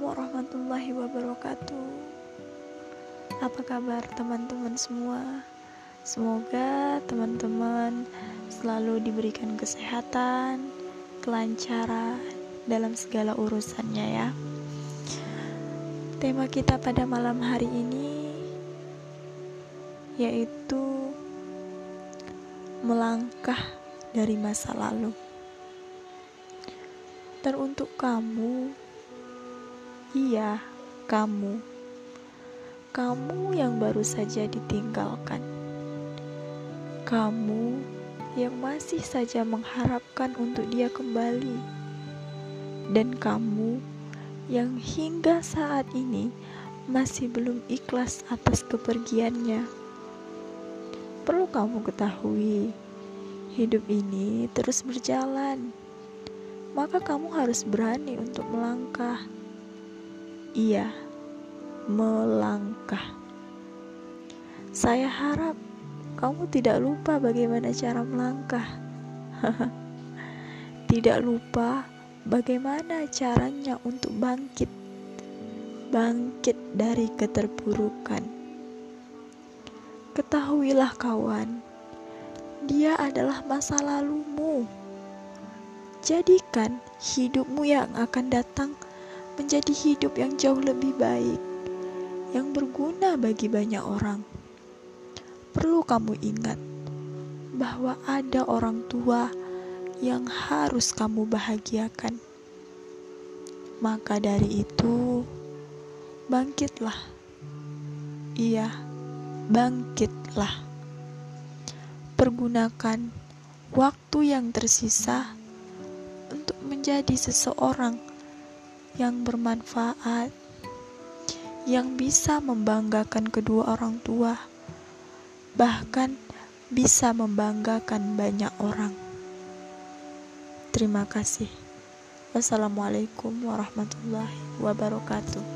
warahmatullahi wabarakatuh. Apa kabar teman-teman semua? Semoga teman-teman selalu diberikan kesehatan, kelancaran dalam segala urusannya ya. Tema kita pada malam hari ini yaitu melangkah dari masa lalu. Dan untuk kamu Iya, kamu. Kamu yang baru saja ditinggalkan. Kamu yang masih saja mengharapkan untuk dia kembali. Dan kamu yang hingga saat ini masih belum ikhlas atas kepergiannya. Perlu kamu ketahui, hidup ini terus berjalan. Maka kamu harus berani untuk melangkah ia melangkah. Saya harap kamu tidak lupa bagaimana cara melangkah. tidak lupa bagaimana caranya untuk bangkit. Bangkit dari keterpurukan. Ketahuilah kawan, dia adalah masa lalumu. Jadikan hidupmu yang akan datang menjadi hidup yang jauh lebih baik, yang berguna bagi banyak orang. Perlu kamu ingat bahwa ada orang tua yang harus kamu bahagiakan. Maka dari itu, bangkitlah. Iya, bangkitlah. Pergunakan waktu yang tersisa untuk menjadi seseorang yang bermanfaat, yang bisa membanggakan kedua orang tua, bahkan bisa membanggakan banyak orang. Terima kasih. Wassalamualaikum warahmatullahi wabarakatuh.